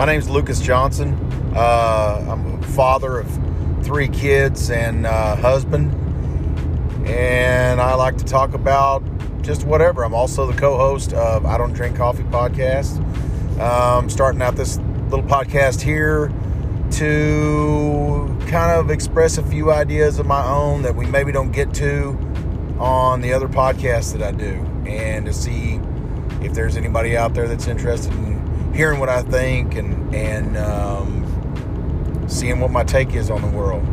My name's Lucas Johnson. Uh, I'm a father of three kids and uh, husband, and I like to talk about just whatever. I'm also the co-host of I Don't Drink Coffee podcast. Um, starting out this little podcast here to kind of express a few ideas of my own that we maybe don't get to on the other podcasts that I do, and to see if there's anybody out there that's interested in hearing what I think and and um, seeing what my take is on the world.